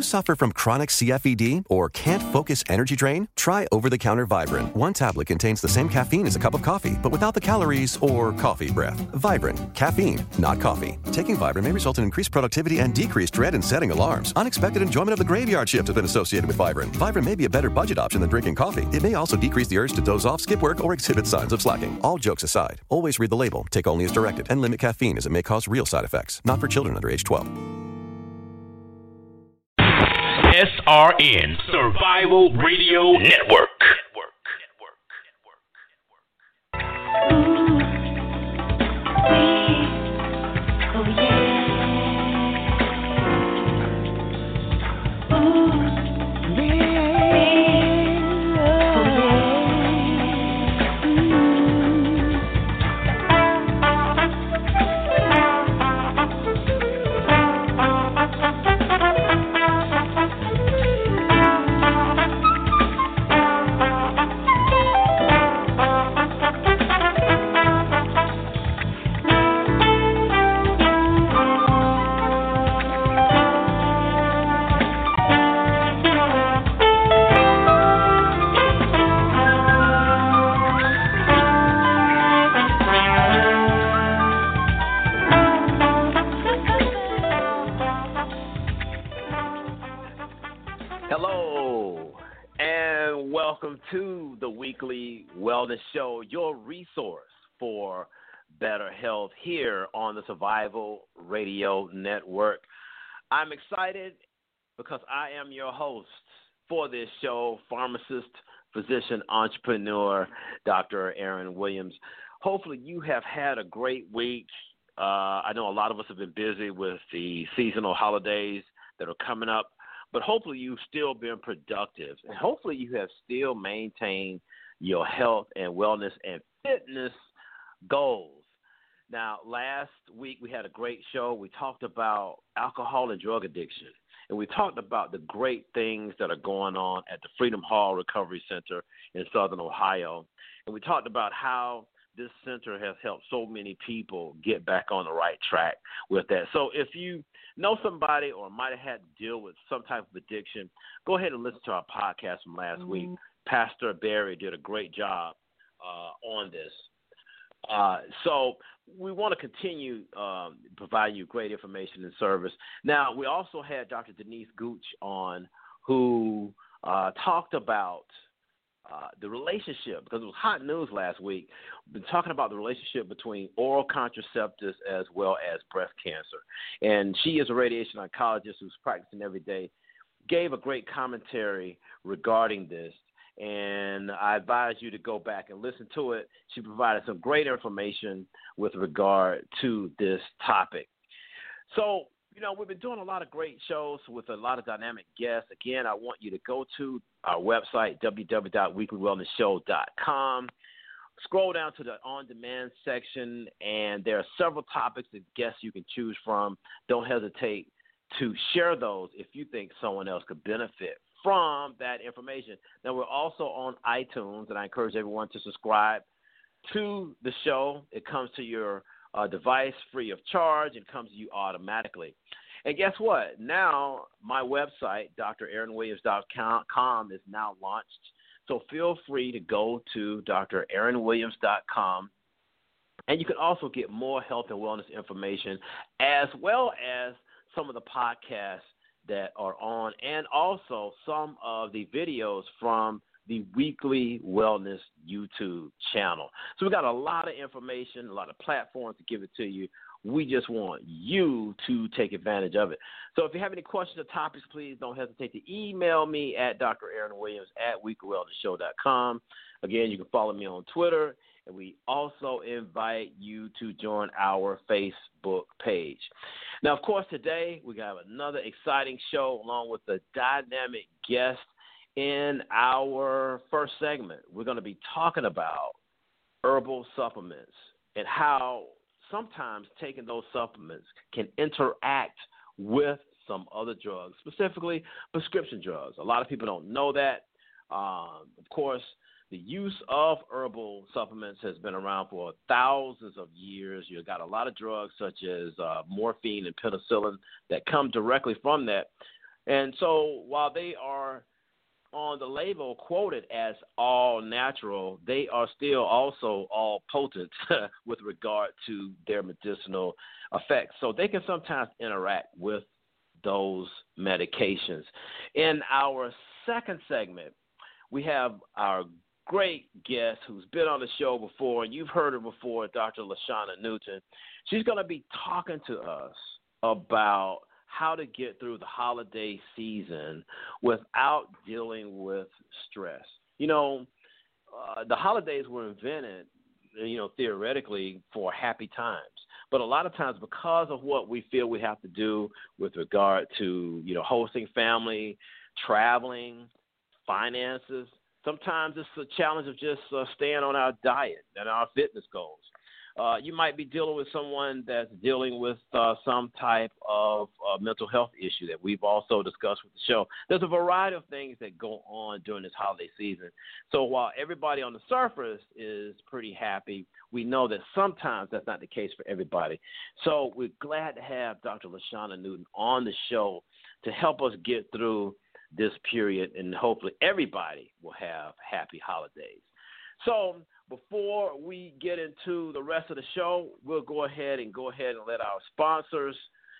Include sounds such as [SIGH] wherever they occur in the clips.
you suffer from chronic CFED or can't focus energy drain? Try over the counter Vibrant. One tablet contains the same caffeine as a cup of coffee, but without the calories or coffee breath. Vibrant, caffeine, not coffee. Taking Vibrant may result in increased productivity and decreased dread in setting alarms. Unexpected enjoyment of the graveyard shift has been associated with Vibrant. Vibrant may be a better budget option than drinking coffee. It may also decrease the urge to doze off, skip work, or exhibit signs of slacking. All jokes aside, always read the label, take only as directed, and limit caffeine as it may cause real side effects. Not for children under age 12. SRN Survival Radio Network. Hello, welcome to the weekly wellness show, your resource for better health here on the Survival Radio Network. I'm excited because I am your host for this show, pharmacist, physician, entrepreneur, Dr. Aaron Williams. Hopefully, you have had a great week. Uh, I know a lot of us have been busy with the seasonal holidays that are coming up but hopefully you've still been productive and hopefully you have still maintained your health and wellness and fitness goals. Now, last week we had a great show. We talked about alcohol and drug addiction, and we talked about the great things that are going on at the Freedom Hall Recovery Center in Southern Ohio. And we talked about how this center has helped so many people get back on the right track with that. So if you know somebody or might have had to deal with some type of addiction, go ahead and listen to our podcast from last mm-hmm. week. Pastor Barry did a great job uh, on this. Uh, so we want to continue um, providing you great information and service. Now we also had Dr. Denise Gooch on, who uh, talked about uh, the relationship because it was hot news last week. Been talking about the relationship between oral contraceptives as well as breast cancer, and she is a radiation oncologist who's practicing every day. Gave a great commentary regarding this, and I advise you to go back and listen to it. She provided some great information with regard to this topic. So you know, we've been doing a lot of great shows with a lot of dynamic guests. Again, I want you to go to our website, www.weeklywellnessshow.com. Scroll down to the on demand section, and there are several topics and guests you can choose from. Don't hesitate to share those if you think someone else could benefit from that information. Now, we're also on iTunes, and I encourage everyone to subscribe to the show. It comes to your uh, device free of charge and comes to you automatically. And guess what? Now my website, draaronwilliams.com, is now launched. So feel free to go to draaronwilliams.com. And you can also get more health and wellness information as well as some of the podcasts that are on and also some of the videos from the Weekly Wellness YouTube channel. So we got a lot of information, a lot of platforms to give it to you. We just want you to take advantage of it. So if you have any questions or topics, please don't hesitate to email me at Dr. Aaron Williams at weeklywellnessshow.com. Again, you can follow me on Twitter, and we also invite you to join our Facebook page. Now, of course, today we have another exciting show along with a dynamic guest in our first segment, we're going to be talking about herbal supplements and how sometimes taking those supplements can interact with some other drugs, specifically prescription drugs. A lot of people don't know that. Um, of course, the use of herbal supplements has been around for thousands of years. You've got a lot of drugs such as uh, morphine and penicillin that come directly from that. And so while they are on the label quoted as all natural, they are still also all potent [LAUGHS] with regard to their medicinal effects. So they can sometimes interact with those medications. In our second segment, we have our great guest who's been on the show before, and you've heard her before, Dr. LaShanna Newton. She's going to be talking to us about how to get through the holiday season without dealing with stress. You know, uh, the holidays were invented, you know, theoretically for happy times. But a lot of times, because of what we feel we have to do with regard to, you know, hosting family, traveling, finances, sometimes it's a challenge of just uh, staying on our diet and our fitness goals. Uh, you might be dealing with someone that's dealing with uh, some type of uh, mental health issue that we've also discussed with the show. There's a variety of things that go on during this holiday season. So while everybody on the surface is pretty happy, we know that sometimes that's not the case for everybody. So we're glad to have Dr. LaShanna Newton on the show to help us get through this period, and hopefully everybody will have happy holidays. So before we get into the rest of the show, we'll go ahead and go ahead and let our sponsors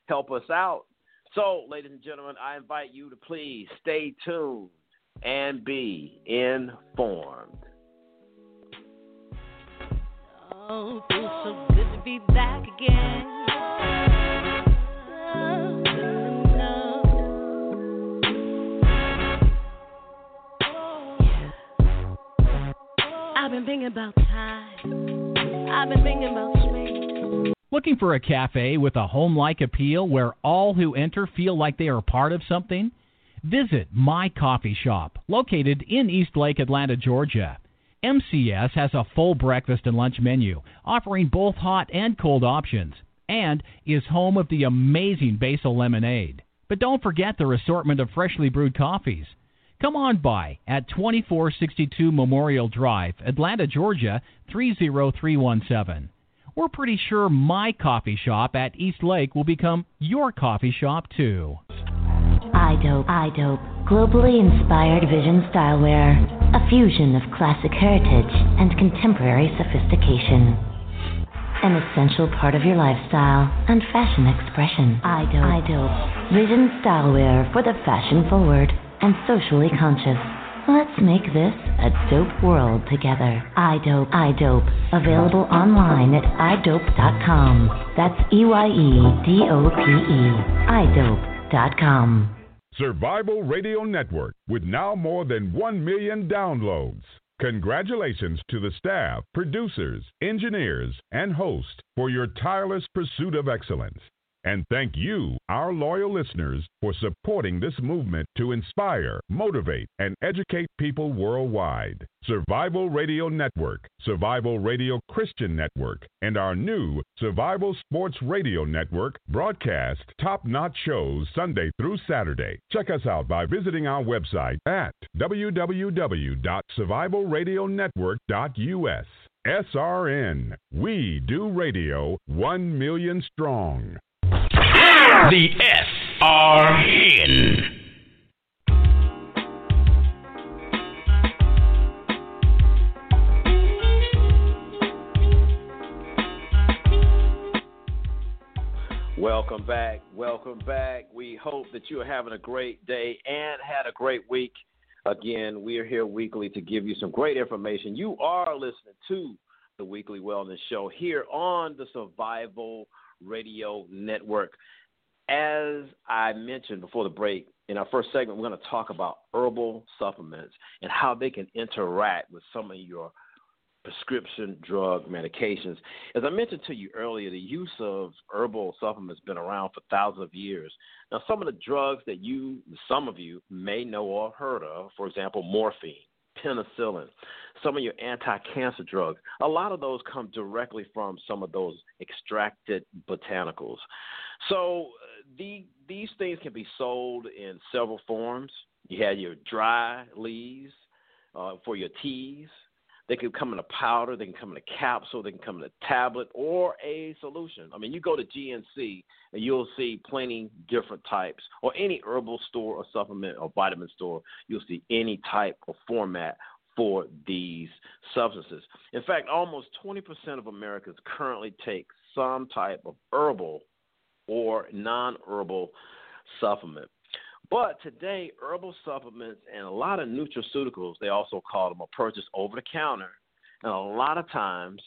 help us out. So, ladies and gentlemen, I invite you to please stay tuned and be informed. Oh, feels so good to be back again. I've been thinking about time. I've been thinking about space. Looking for a cafe with a home like appeal where all who enter feel like they are part of something? Visit My Coffee Shop, located in Eastlake, Atlanta, Georgia. MCS has a full breakfast and lunch menu, offering both hot and cold options, and is home of the amazing basil lemonade. But don't forget their assortment of freshly brewed coffees. Come on by at 2462 Memorial Drive, Atlanta, Georgia 30317. We're pretty sure my coffee shop at East Lake will become your coffee shop too. EyeDope, EyeDope, globally inspired vision stylewear, a fusion of classic heritage and contemporary sophistication. An essential part of your lifestyle and fashion expression. EyeDope, EyeDope, vision stylewear for the fashion forward and socially conscious. Let's make this a dope world together. EyeDope, EyeDope. Available online at EyeDope.com. That's E Y E D O P E. EyeDope.com. Survival Radio Network with now more than 1 million downloads. Congratulations to the staff, producers, engineers, and hosts for your tireless pursuit of excellence. And thank you, our loyal listeners, for supporting this movement to inspire, motivate, and educate people worldwide. Survival Radio Network, Survival Radio Christian Network, and our new Survival Sports Radio Network broadcast top notch shows Sunday through Saturday. Check us out by visiting our website at www.survivalradionetwork.us. SRN, we do radio 1 million strong. The SRN. Welcome back. Welcome back. We hope that you are having a great day and had a great week. Again, we are here weekly to give you some great information. You are listening to the Weekly Wellness Show here on the Survival Radio Network. As I mentioned before the break, in our first segment, we're going to talk about herbal supplements and how they can interact with some of your prescription drug medications. As I mentioned to you earlier, the use of herbal supplements has been around for thousands of years. Now, some of the drugs that you, some of you, may know or heard of, for example, morphine, penicillin, some of your anti cancer drugs, a lot of those come directly from some of those extracted botanicals. So uh, the, these things can be sold in several forms. You have your dry leaves uh, for your teas. They can come in a powder, they can come in a capsule, they can come in a tablet or a solution. I mean, you go to GNC and you'll see plenty different types, or any herbal store or supplement or vitamin store, you'll see any type of format for these substances. In fact, almost 20% of Americans currently take some type of herbal or non herbal supplement. But today, herbal supplements and a lot of nutraceuticals, they also call them, are purchased over the counter. And a lot of times,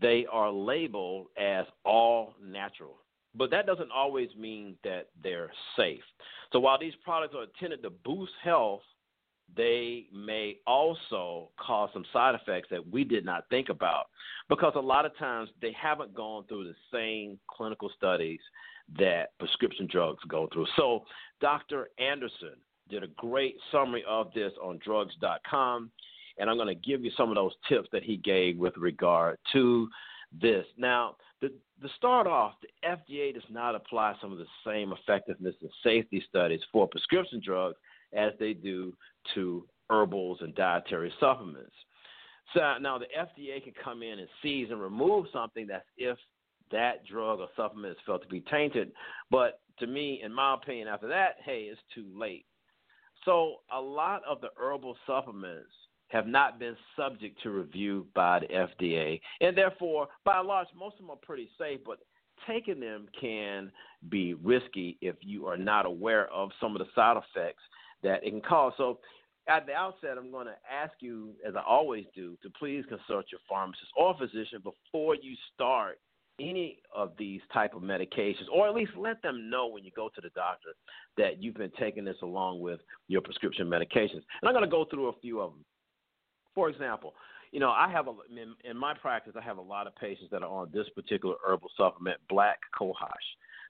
they are labeled as all natural. But that doesn't always mean that they're safe. So while these products are intended to boost health, they may also cause some side effects that we did not think about because a lot of times they haven't gone through the same clinical studies that prescription drugs go through. So, Dr. Anderson did a great summary of this on drugs.com, and I'm going to give you some of those tips that he gave with regard to this. Now, the, to start off, the FDA does not apply some of the same effectiveness and safety studies for prescription drugs as they do to herbals and dietary supplements. So now the FDA can come in and seize and remove something that's if that drug or supplement is felt to be tainted. But to me, in my opinion, after that, hey, it's too late. So a lot of the herbal supplements have not been subject to review by the FDA, and therefore, by and large, most of them are pretty safe. But taking them can be risky if you are not aware of some of the side effects that it can cause. So at the outset, I'm going to ask you, as I always do, to please consult your pharmacist or physician before you start any of these type of medications, or at least let them know when you go to the doctor that you've been taking this along with your prescription medications. And I'm going to go through a few of them. For example, you know, I have a in, my practice, I have a lot of patients that are on this particular herbal supplement, Black Cohosh.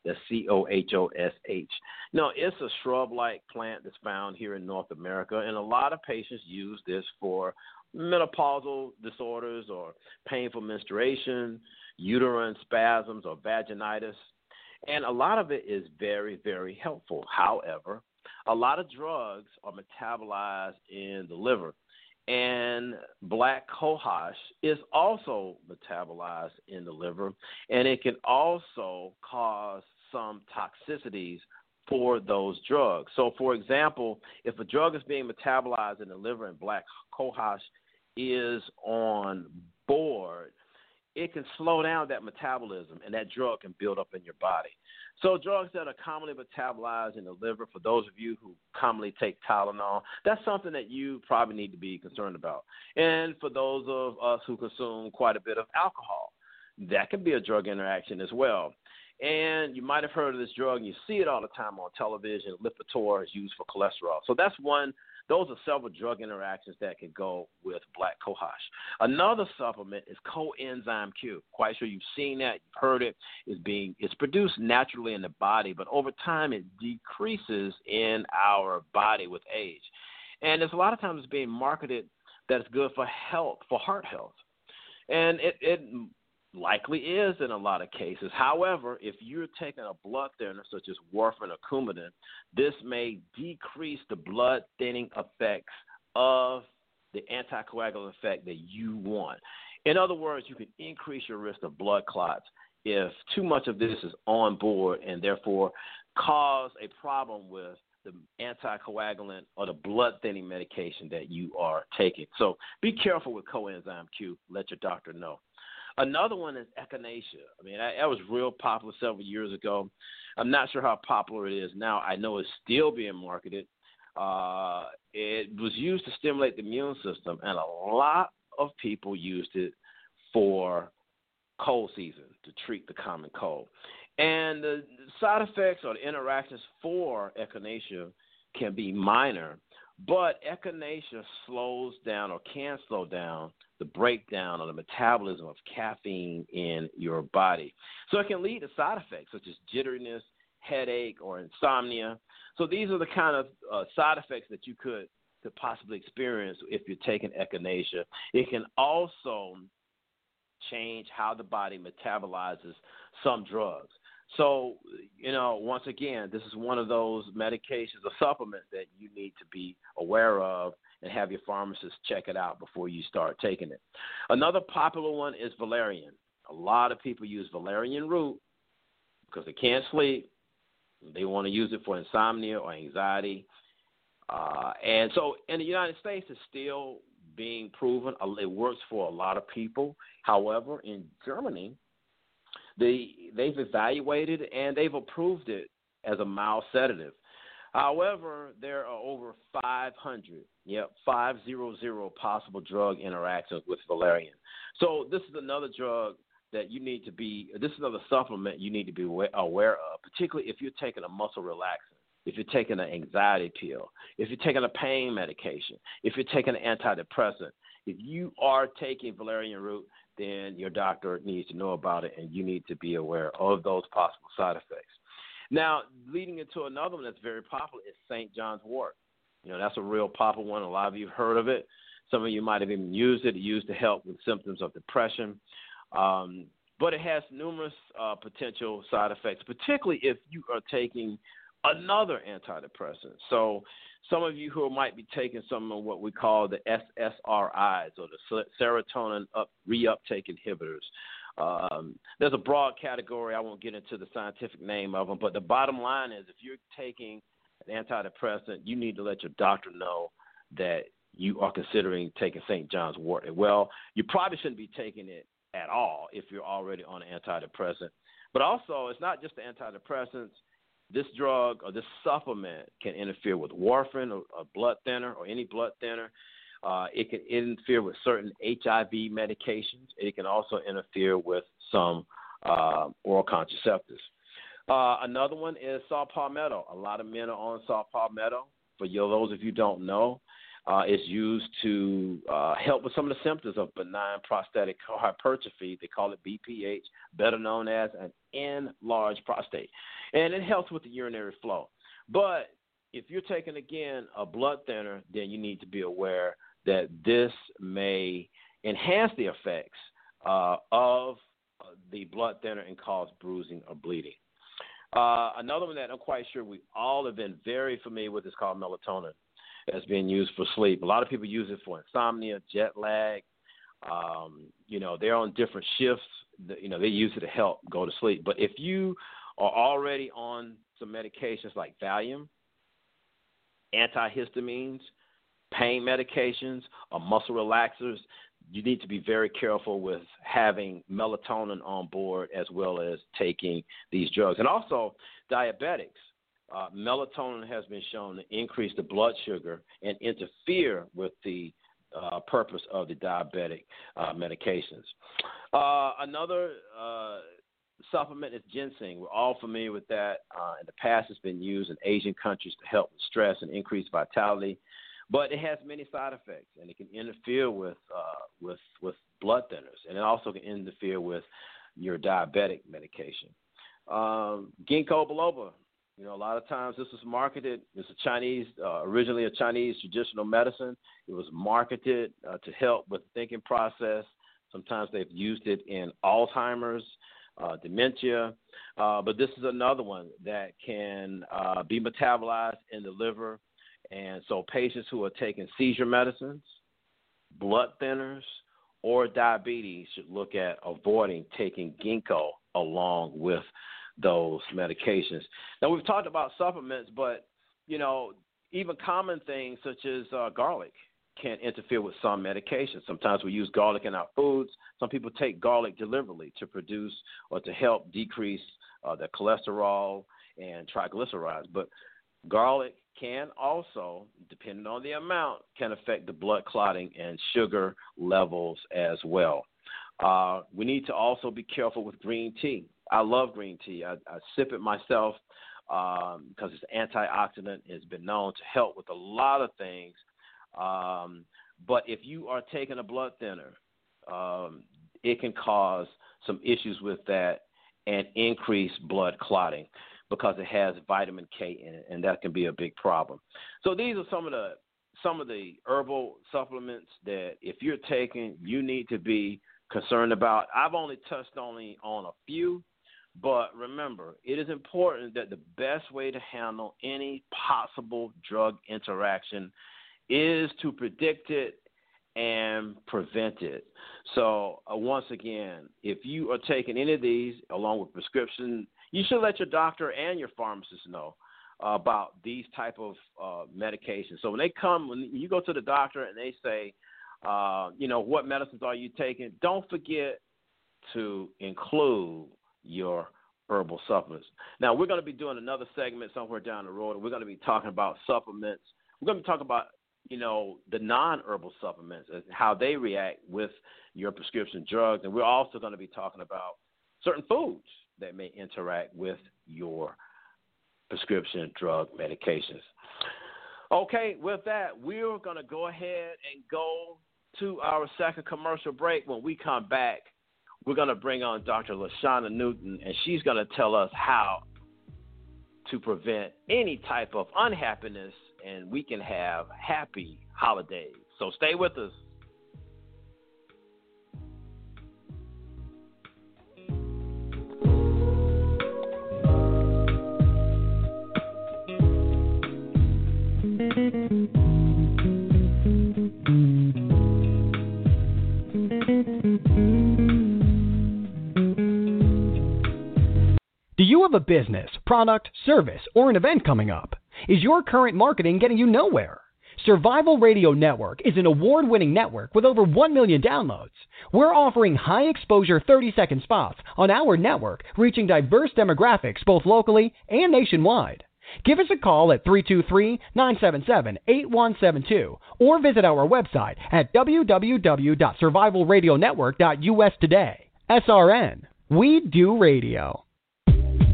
That's C O H O S H. Now, it's a shrub like plant that's found here in North America, and a lot of patients use this for menopausal disorders or painful menstruation, uterine spasms, or vaginitis. And a lot of it is very, very helpful. However, a lot of drugs are metabolized in the liver. And black cohosh is also metabolized in the liver, and it can also cause some toxicities for those drugs. So, for example, if a drug is being metabolized in the liver and black cohosh is on board, it can slow down that metabolism and that drug can build up in your body. So, drugs that are commonly metabolized in the liver, for those of you who commonly take Tylenol, that's something that you probably need to be concerned about. And for those of us who consume quite a bit of alcohol, that can be a drug interaction as well. And you might have heard of this drug, and you see it all the time on television. Lipitor is used for cholesterol. So that's one. Those are several drug interactions that can go with black cohosh. Another supplement is coenzyme Q. Quite sure you've seen that, you've heard it. It's being it's produced naturally in the body, but over time it decreases in our body with age. And there's a lot of times it's being marketed that it's good for health, for heart health. And it, it likely is in a lot of cases. However, if you're taking a blood thinner such as warfarin or Coumadin, this may decrease the blood thinning effects of the anticoagulant effect that you want. In other words, you can increase your risk of blood clots if too much of this is on board and therefore cause a problem with the anticoagulant or the blood thinning medication that you are taking. So be careful with coenzyme Q. Let your doctor know. Another one is echinacea. I mean, that, that was real popular several years ago. I'm not sure how popular it is now. I know it's still being marketed. Uh, it was used to stimulate the immune system, and a lot of people used it for cold season to treat the common cold. And the side effects or the interactions for echinacea can be minor, but echinacea slows down or can slow down the breakdown or the metabolism of caffeine in your body. So it can lead to side effects such as jitteriness, headache, or insomnia. So these are the kind of uh, side effects that you could could possibly experience if you're taking echinacea. It can also change how the body metabolizes some drugs. So, you know, once again, this is one of those medications or supplements that you need to be aware of and have your pharmacist check it out before you start taking it. Another popular one is valerian. A lot of people use valerian root because they can't sleep. They want to use it for insomnia or anxiety. Uh, and so in the United States, it's still being proven. It works for a lot of people. However, in Germany, they they've evaluated and they've approved it as a mild sedative. However, there are over 500, yep, 500 possible drug interactions with valerian. So this is another drug that you need to be. This is another supplement you need to be aware of, particularly if you're taking a muscle relaxant if you're taking an anxiety pill, if you're taking a pain medication, if you're taking an antidepressant, if you are taking valerian root, then your doctor needs to know about it and you need to be aware of those possible side effects. Now, leading into another one that's very popular is St. John's wort. You know, that's a real popular one. A lot of you have heard of it. Some of you might have even used it, used to help with symptoms of depression. Um, but it has numerous uh, potential side effects, particularly if you are taking another antidepressant. So, some of you who might be taking some of what we call the SSRIs or the serotonin up, reuptake inhibitors. Um, there's a broad category. I won't get into the scientific name of them, but the bottom line is if you're taking an antidepressant, you need to let your doctor know that you are considering taking St. John's wort. Well, you probably shouldn't be taking it at all if you're already on an antidepressant. But also, it's not just the antidepressants this drug or this supplement can interfere with warfarin or a blood thinner or any blood thinner. Uh, it can interfere with certain HIV medications. It can also interfere with some uh, oral contraceptives. Uh, another one is saw palmetto. A lot of men are on saw palmetto. For you, those of you don't know, uh, it's used to uh, help with some of the symptoms of benign prostatic hypertrophy. They call it BPH, better known as an enlarged prostate. And it helps with the urinary flow. But if you're taking, again, a blood thinner, then you need to be aware that this may enhance the effects uh, of the blood thinner and cause bruising or bleeding. Uh, another one that I'm quite sure we all have been very familiar with is called melatonin that's being used for sleep. A lot of people use it for insomnia, jet lag. Um, you know, they're on different shifts. You know, they use it to help go to sleep. But if you are already on some medications like Valium, antihistamines, pain medications, or muscle relaxers, you need to be very careful with having melatonin on board as well as taking these drugs. And also, diabetics uh, melatonin has been shown to increase the blood sugar and interfere with the uh, purpose of the diabetic uh, medications. Uh, another uh, supplement is ginseng. We're all familiar with that. Uh, in the past, it's been used in Asian countries to help with stress and increase vitality, but it has many side effects, and it can interfere with with with blood thinners, and it also can interfere with your diabetic medication. Um, ginkgo biloba you know, a lot of times this was marketed. It's a Chinese, uh, originally a Chinese traditional medicine. It was marketed uh, to help with the thinking process. Sometimes they've used it in Alzheimer's, uh, dementia. Uh, but this is another one that can uh, be metabolized in the liver. And so patients who are taking seizure medicines, blood thinners, or diabetes should look at avoiding taking ginkgo along with those medications. Now we've talked about supplements, but you know even common things such as uh, garlic can interfere with some medications. Sometimes we use garlic in our foods. Some people take garlic deliberately to produce or to help decrease uh, the cholesterol and triglycerides. But garlic can also, depending on the amount, can affect the blood clotting and sugar levels as well. Uh, we need to also be careful with green tea. I love green tea. I, I sip it myself because um, it's antioxidant. It's been known to help with a lot of things. Um, but if you are taking a blood thinner, um, it can cause some issues with that and increase blood clotting because it has vitamin K in it, and that can be a big problem. So these are some of the some of the herbal supplements that if you're taking, you need to be concerned about. I've only touched only on a few, but remember, it is important that the best way to handle any possible drug interaction is to predict it and prevent it. So, uh, once again, if you are taking any of these along with prescription, you should let your doctor and your pharmacist know about these type of uh, medications. So when they come, when you go to the doctor and they say, uh, you know, what medicines are you taking? Don't forget to include your herbal supplements. Now we're going to be doing another segment somewhere down the road. We're going to be talking about supplements. We're going to be talking about you know the non-herbal supplements and how they react with your prescription drugs, and we're also going to be talking about certain foods that may interact with your prescription drug medications. Okay, with that, we're going to go ahead and go to our second commercial break. When we come back, we're going to bring on Dr. LaShanna Newton, and she's going to tell us how to prevent any type of unhappiness, and we can have happy holidays. So stay with us. Do you have a business, product, service, or an event coming up? Is your current marketing getting you nowhere? Survival Radio Network is an award winning network with over 1 million downloads. We're offering high exposure 30 second spots on our network, reaching diverse demographics both locally and nationwide. Give us a call at 323 977 8172 or visit our website at www.survivalradionetwork.us today. SRN. We do radio.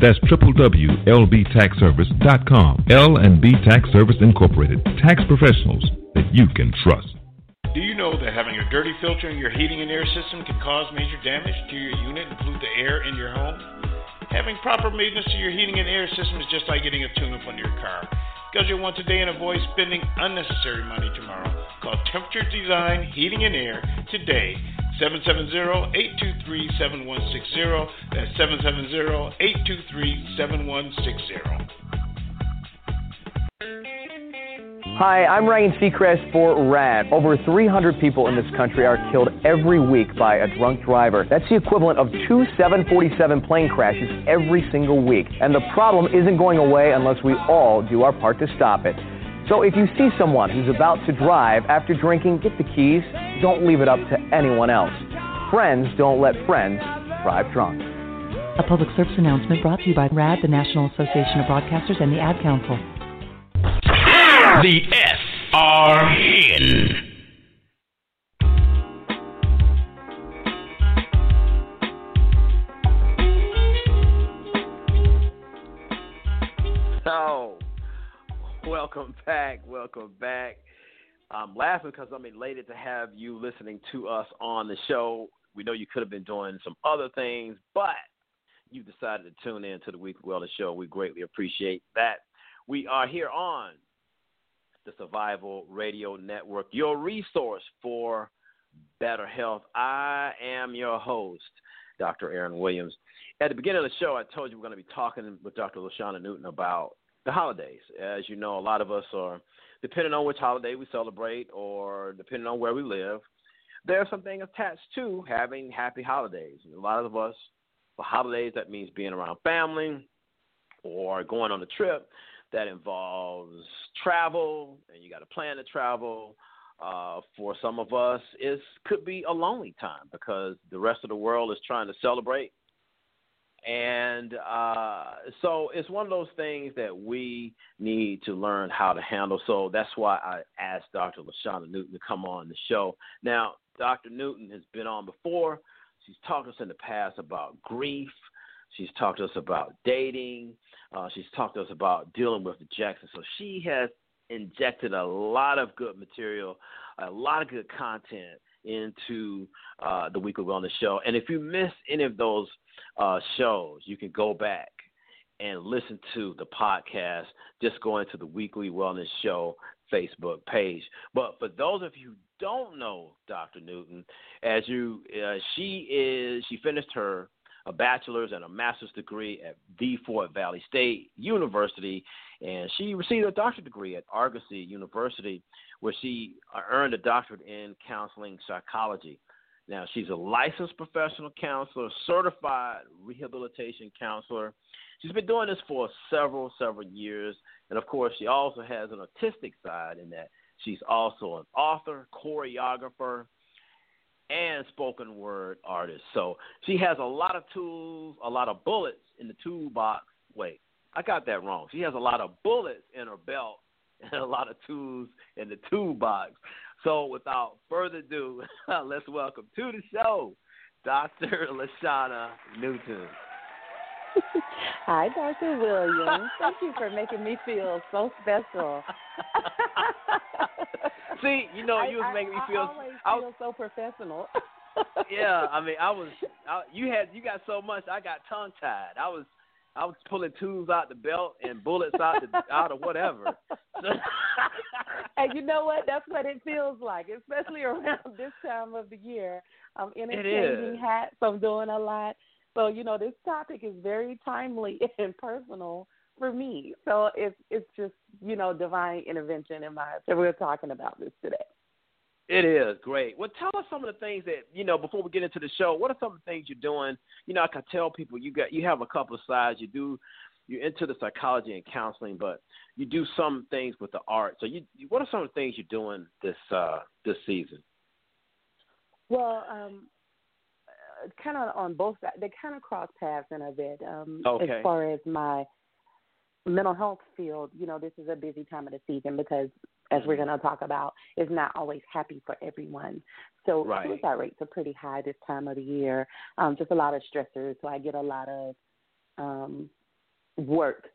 That's www.lbtaxservice.com. L&B Tax Service Incorporated. Tax professionals that you can trust. Do you know that having a dirty filter in your heating and air system can cause major damage to your unit and pollute the air in your home? Having proper maintenance to your heating and air system is just like getting a tune-up on your car. Schedule one today and avoid spending unnecessary money tomorrow. Call Temperature Design Heating and Air today 770-823-7160. That's 770-823-7160. Hi, I'm Ryan Seacrest for RADD. Over 300 people in this country are killed every week by a drunk driver. That's the equivalent of two 747 plane crashes every single week. And the problem isn't going away unless we all do our part to stop it. So if you see someone who's about to drive after drinking, get the keys. Don't leave it up to anyone else. Friends don't let friends drive drunk. A public service announcement brought to you by RADD, the National Association of Broadcasters, and the Ad Council. The SRN. So, welcome back. Welcome back. I'm laughing because I'm elated to have you listening to us on the show. We know you could have been doing some other things, but you decided to tune in to the Weekly Wellness Show. We greatly appreciate that. We are here on the Survival Radio Network, your resource for better health. I am your host, Dr. Aaron Williams. At the beginning of the show, I told you we're going to be talking with Dr. LaShanna Newton about the holidays. As you know, a lot of us are, depending on which holiday we celebrate or depending on where we live, there's something attached to having happy holidays. And a lot of us, for holidays, that means being around family or going on a trip that involves travel, and you got to plan to travel. Uh, for some of us, it could be a lonely time because the rest of the world is trying to celebrate. And uh, so it's one of those things that we need to learn how to handle. So that's why I asked Dr. LaShanna Newton to come on the show. Now, Dr. Newton has been on before. She's talked to us in the past about grief. She's talked to us about dating. Uh, she's talked to us about dealing with rejection. So she has injected a lot of good material, a lot of good content into uh, the Weekly Wellness Show. And if you miss any of those uh, shows, you can go back and listen to the podcast. Just go into the Weekly Wellness Show Facebook page. But for those of you who don't know Dr. Newton, as you, uh, she is, she finished her a bachelor's and a master's degree at the Fort Valley State University, and she received a doctorate degree at Argosy University, where she earned a doctorate in counseling psychology. Now, she's a licensed professional counselor, certified rehabilitation counselor. She's been doing this for several, several years. And of course, she also has an artistic side in that she's also an author, choreographer, and spoken word artist. So she has a lot of tools, a lot of bullets in the toolbox. Wait, I got that wrong. She has a lot of bullets in her belt and a lot of tools in the toolbox. So without further ado, [LAUGHS] let's welcome to the show Dr. [LAUGHS] LaShanna Newton. [LAUGHS] Hi, Dr. Williams. Thank you for making me feel so special. See, you know, you was I, making me feel. I I feel so professional. [LAUGHS] yeah, I mean, I was. I, you had you got so much. I got tongue tied. I was. I was pulling tools out the belt and bullets out the [LAUGHS] out of whatever. [LAUGHS] and you know what? That's what it feels like, especially around this time of the year. I'm interchanging hats. I'm doing a lot. So you know, this topic is very timely and personal for me. So it's it's just you know divine intervention in my. So we're talking about this today. It is great. Well, tell us some of the things that you know before we get into the show. What are some of the things you're doing? You know, I can tell people you got you have a couple of sides. You do you're into the psychology and counseling, but you do some things with the art. So, you what are some of the things you're doing this uh, this season? Well, um, kind of on both sides, they kind of cross paths in a bit. Um, okay. As far as my mental health field, you know, this is a busy time of the season because as we're going to talk about, is not always happy for everyone. So right. suicide rates are pretty high this time of the year. Um, just a lot of stressors. So I get a lot of um, work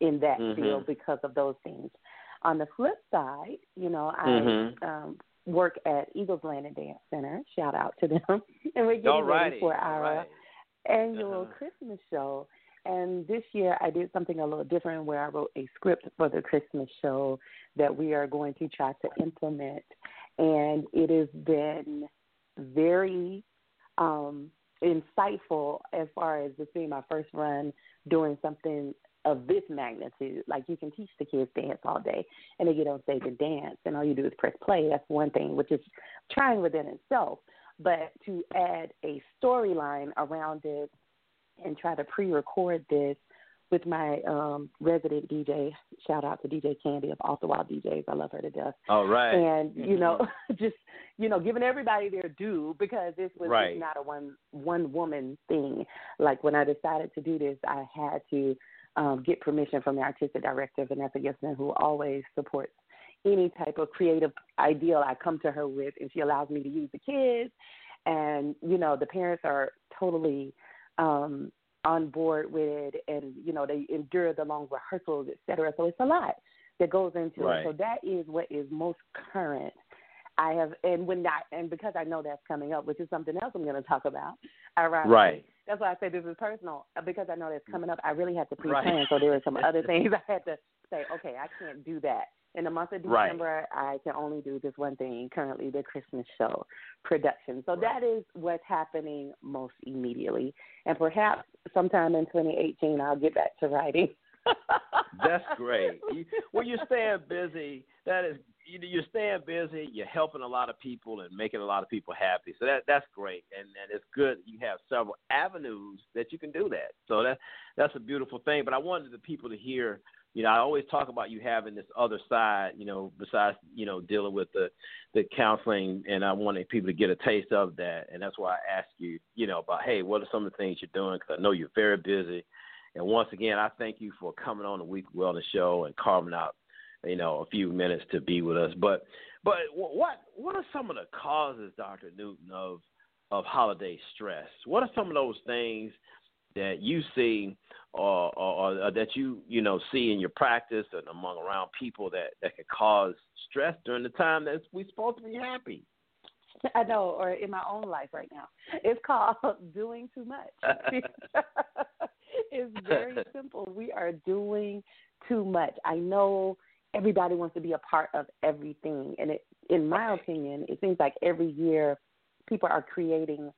in that mm-hmm. field because of those things. On the flip side, you know, I mm-hmm. um, work at Eagles Landing Dance Center. Shout out to them. [LAUGHS] and we're getting Alrighty. ready for our right. annual uh-huh. Christmas show. And this year I did something a little different where I wrote a script for the Christmas show that we are going to try to implement. And it has been very um, insightful as far as this being my first run doing something of this magnitude. Like you can teach the kids dance all day and they get on stage and dance and all you do is press play. That's one thing, which is trying within itself. But to add a storyline around it and try to pre-record this with my um resident DJ. Shout out to DJ Candy of Off the Wild DJs. I love her to death. All right. And mm-hmm. you know, [LAUGHS] just you know, giving everybody their due because this was right. not a one one woman thing. Like when I decided to do this, I had to um, get permission from the artistic director Vanessa Gibson, who always supports any type of creative ideal I come to her with, and she allows me to use the kids. And you know, the parents are totally um, on board with it, and you know, they endure the long rehearsals, et cetera. So it's a lot that goes into right. it. So that is what is most current. I have, and when that, and because I know that's coming up, which is something else I'm going to talk about. Around right. That's why I say this is personal because I know that's coming up. I really had to pre-plan, right. so there are some other [LAUGHS] things I had to say. Okay, I can't do that in the month of December. Right. I can only do this one thing. Currently, the Christmas show production. So right. that is what's happening most immediately, and perhaps sometime in 2018, I'll get back to writing. [LAUGHS] That's great. You, well, you're staying busy. That is, you're staying busy. You're helping a lot of people and making a lot of people happy. So that that's great, and and it's good. You have several avenues that you can do that. So that that's a beautiful thing. But I wanted the people to hear. You know, I always talk about you having this other side. You know, besides you know dealing with the the counseling, and I wanted people to get a taste of that. And that's why I asked you. You know, about hey, what are some of the things you're doing? Because I know you're very busy. And once again, I thank you for coming on the Weekly Wellness Show and carving out, you know, a few minutes to be with us. But, but what what are some of the causes, Doctor Newton, of of holiday stress? What are some of those things that you see, or, or, or that you you know see in your practice and among around people that that could cause stress during the time that we're supposed to be happy? I know, or in my own life right now. It's called [LAUGHS] doing too much. [LAUGHS] it's very [LAUGHS] simple. We are doing too much. I know everybody wants to be a part of everything, and it, in my opinion, it seems like every year people are creating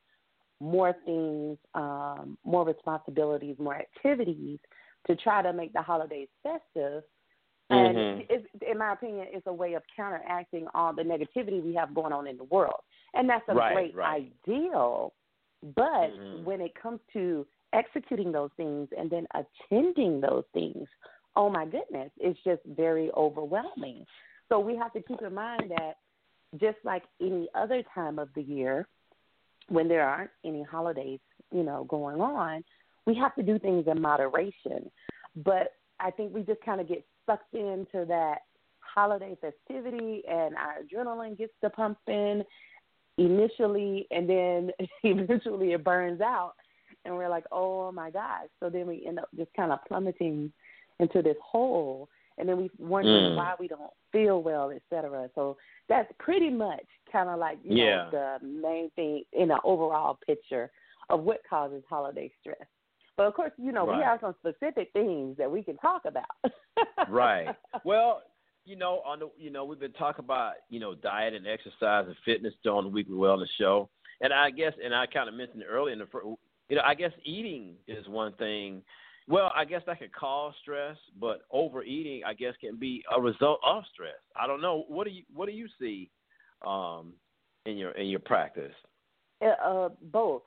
more things, um, more responsibilities, more activities to try to make the holidays festive. And Mhm. it's, in my opinion, it's a way of counteracting all the negativity we have going on in the world. And that's a Right, great right. ideal. But Mhm. when it comes to executing those things and then attending those things, oh my goodness, it's just very overwhelming. So we have to keep in mind that just like any other time of the year, when there aren't any holidays, you know, going on, we have to do things in moderation. But I think we just kind of get sucked into that holiday festivity and our adrenaline gets to pumping initially and then [LAUGHS] eventually it burns out and we're like, Oh my gosh. So then we end up just kind of plummeting into this hole and then we wonder Mm. why we don't feel well, et cetera. So that's pretty much kind of like you Yeah. know the main thing in the overall picture of what causes holiday stress. But of course, you know we have some specific things that we can talk about. [LAUGHS] right. Well, you know, on the you know, we've been talking about, you know, diet and exercise and fitness on the weekly wellness show. And I guess and I kind of mentioned it earlier in the you know, I guess eating is one thing. Well, I guess that could cause stress, but overeating I guess can be a result of stress. I don't know. What do you what do you see um in your in your practice? Uh, uh, both.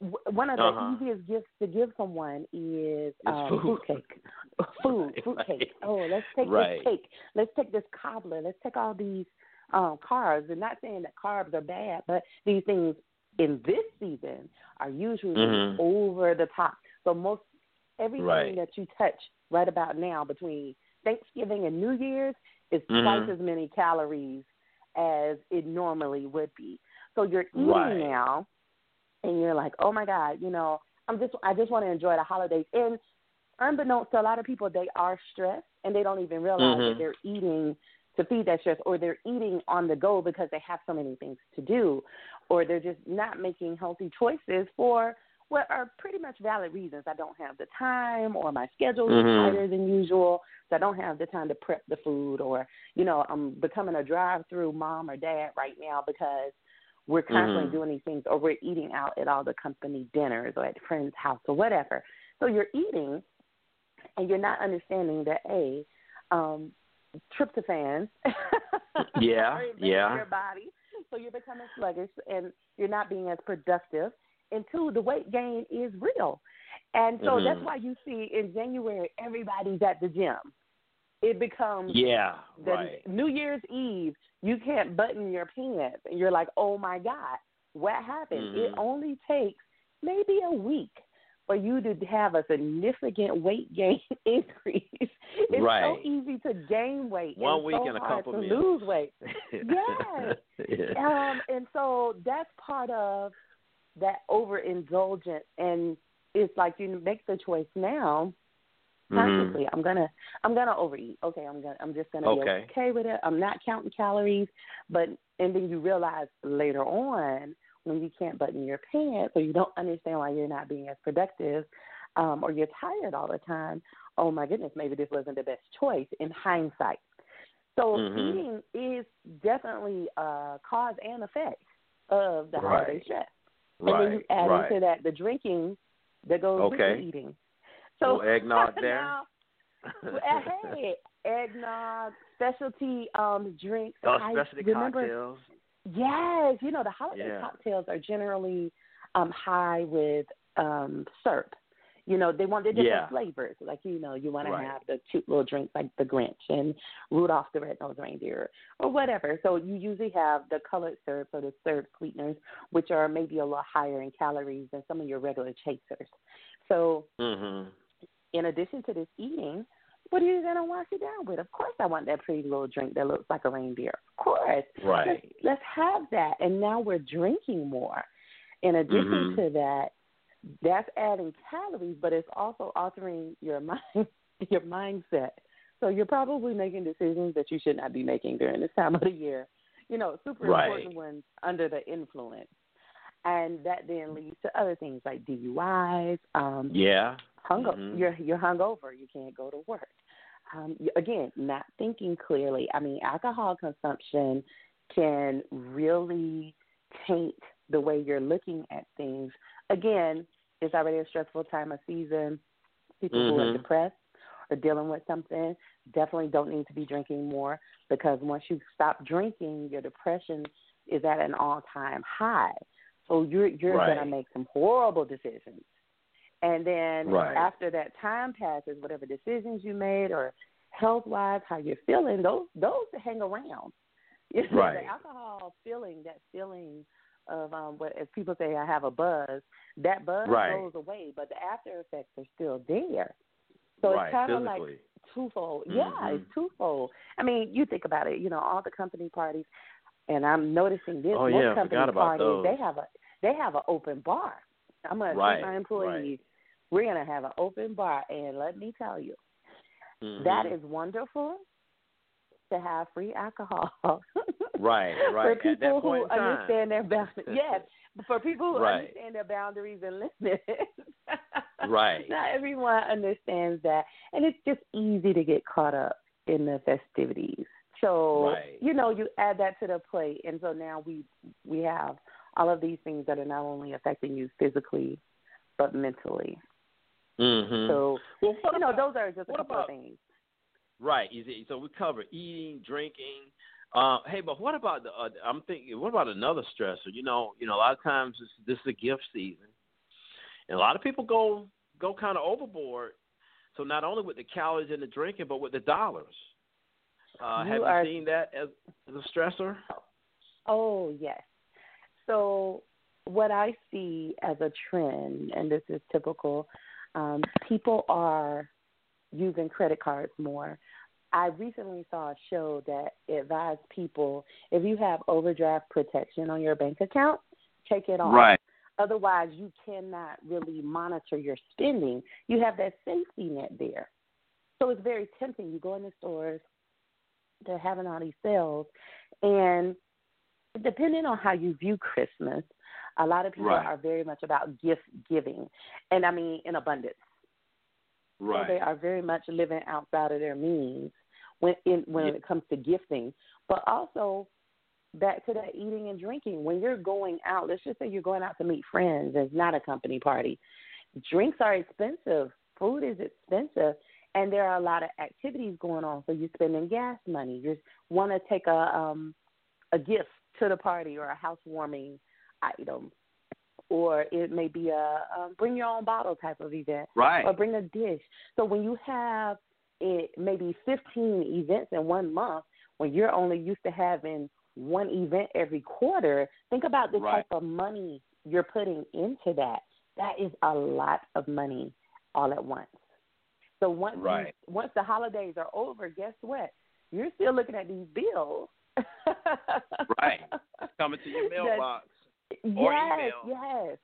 W- One of the Uh-huh. easiest gifts to give someone is um, food. fruitcake. [LAUGHS] Food, fruitcake. Oh, let's take Right. this cake. Let's take this cobbler. Let's take all these um, carbs. And not saying that carbs are bad, but these things in this season are usually Mhm. over the top. So most everything Right. that you touch right about now between Thanksgiving and New Year's is Mhm. twice as many calories as it normally would be. So you're eating Right. now and you're like, oh my God, you know, I'm just I just want to enjoy the holidays. And unbeknownst to a lot of people, they are stressed and they don't even realize Mhm. that they're eating to feed that stress, or they're eating on the go because they have so many things to do, or they're just not making healthy choices for what are pretty much valid reasons. I don't have the time, or my schedule is Mhm. tighter than usual, so I don't have the time to prep the food, or you know, I'm becoming a drive-through mom or dad right now because we're constantly Mhm. doing these things, or we're eating out at all the company dinners or at friends' house or whatever. So you're eating, and you're not understanding that a um, tryptophan [LAUGHS] Yeah, yeah. your body, so you're becoming sluggish and you're not being as productive. And two, the weight gain is real, and so that's Mhm. why you see in January everybody's at the gym. It becomes Yeah, the right. New Year's Eve, you can't button your pants, and you're like, "Oh my God, what happened?" It Mhm. only takes maybe a week for you to have a significant weight gain [LAUGHS] increase. It's so easy to gain weight. One week so and a couple to meals. lose weight. [LAUGHS] Yes. Yeah. Um, and so that's part of that overindulgence, and it's like you make the choice now Mhm. consciously. I'm gonna I'm gonna overeat. Okay, I'm gonna I'm just gonna Okay. be okay with it. I'm not counting calories, but and then you realize later on when you can't button your pants or you don't understand why you're not being as productive, um, or you're tired all the time. Oh my goodness, maybe this wasn't the best choice in hindsight. So Mhm. eating is definitely a cause and effect of the holiday Right. And then you add right. into that the drinking that goes Okay. with the eating. So Little eggnog [LAUGHS] there. now, [LAUGHS] well, hey, eggnog, specialty um drinks. Oh, I specialty remember, cocktails. Yes, you know the holiday Yeah. cocktails are generally um high with um syrup. You know, they want the different Yeah. flavors. Like, you know, you want Right. to have the cute little drinks like the Grinch and Rudolph the Red-Nosed Reindeer or whatever. So you usually have the colored syrup or the syrup sweeteners, which are maybe a little higher in calories than some of your regular chasers. So Mhm. in addition to this eating, what are you going to wash it down with? Of course, I want that pretty little drink that looks like a reindeer. Of course. Right. Let's, let's have that. And now we're drinking more. In addition Mhm. to that, that's adding calories, but it's also altering your [LAUGHS] mind, your mindset. So you're probably making decisions that you should not be making during this time of the year. you know, super Right. important ones under the influence. And that then leads to other things like DUIs, um, Yeah. hung Mhm. you're you're hungover, you can't go to work. Um, again, not thinking clearly. I mean, alcohol consumption can really taint the way you're looking at things. Again, it's already a stressful time of season. People who are Mhm. depressed or dealing with something definitely don't need to be drinking more because once you stop drinking, your depression is at an all-time high. So you're you're Right. gonna make some horrible decisions. And then Right. after that time passes, whatever decisions you made or health wise, how you're feeling, those those hang around. [LAUGHS] You know, Right. The alcohol feeling, that feeling of um what as people say, I have a buzz, that buzz Right. goes away, but the after effects are still there. So right. it's kind of like twofold. Yeah, Mhm. it's twofold. I mean, you think about it. You know, all the company parties, and I'm noticing this. Oh, most yeah, I company parties, those. they have a they have an open bar. I'm gonna Right, my employees, we're gonna have an open bar, and let me tell you, Mhm. that is wonderful to have free alcohol. [LAUGHS] Right, [LAUGHS] right. For At people that point who understand their boundaries, [LAUGHS] yes. For people who Right. understand their boundaries and limits. [LAUGHS] Right. Not everyone understands that, and it's just easy to get caught up in the festivities. So Right. you know, you add that to the plate, and so now we we have all of these things that are not only affecting you physically, but mentally. Mhm. So well, you know, those are just a couple about- of things. Right. So we cover eating, drinking. Uh, hey, but what about the? Uh, I'm thinking. What about another stressor? You know, you know, a lot of times this, this is a gift season, and a lot of people go go kind of overboard. So not only with the calories and the drinking, but with the dollars. Uh, You have are- you seen that as, as a stressor? Oh, yes. So, what I see as a trend, and this is typical, um, people are using credit cards more. I recently saw a show that advised people if you have overdraft protection on your bank account, take it off. Right. Otherwise, you cannot really monitor your spending. You have that safety net there. So it's very tempting. You go in the stores, they're having all these sales, and depending on how you view Christmas, a lot of people Right. are very much about gift giving, and I mean in abundance. Right. So they are very much living outside of their means when in, when Yeah. it comes to gifting. But also back to that eating and drinking. When you're going out, let's just say you're going out to meet friends, it's not a company party. Drinks are expensive, food is expensive, and there are a lot of activities going on. So you're spending gas money. You want to take a um a gift to the party or a housewarming item, or it may be a um, bring your own bottle type of event, Right. Or bring a dish. So when you have it maybe 15 events in one month, when you're only used to having one event every quarter, think about the Right. type of money you're putting into that. That is a lot of money all at once. So once you- once the holidays are over, guess what? You're still looking at these bills. Right. Coming to your [LAUGHS] mailbox or yes, email. yes.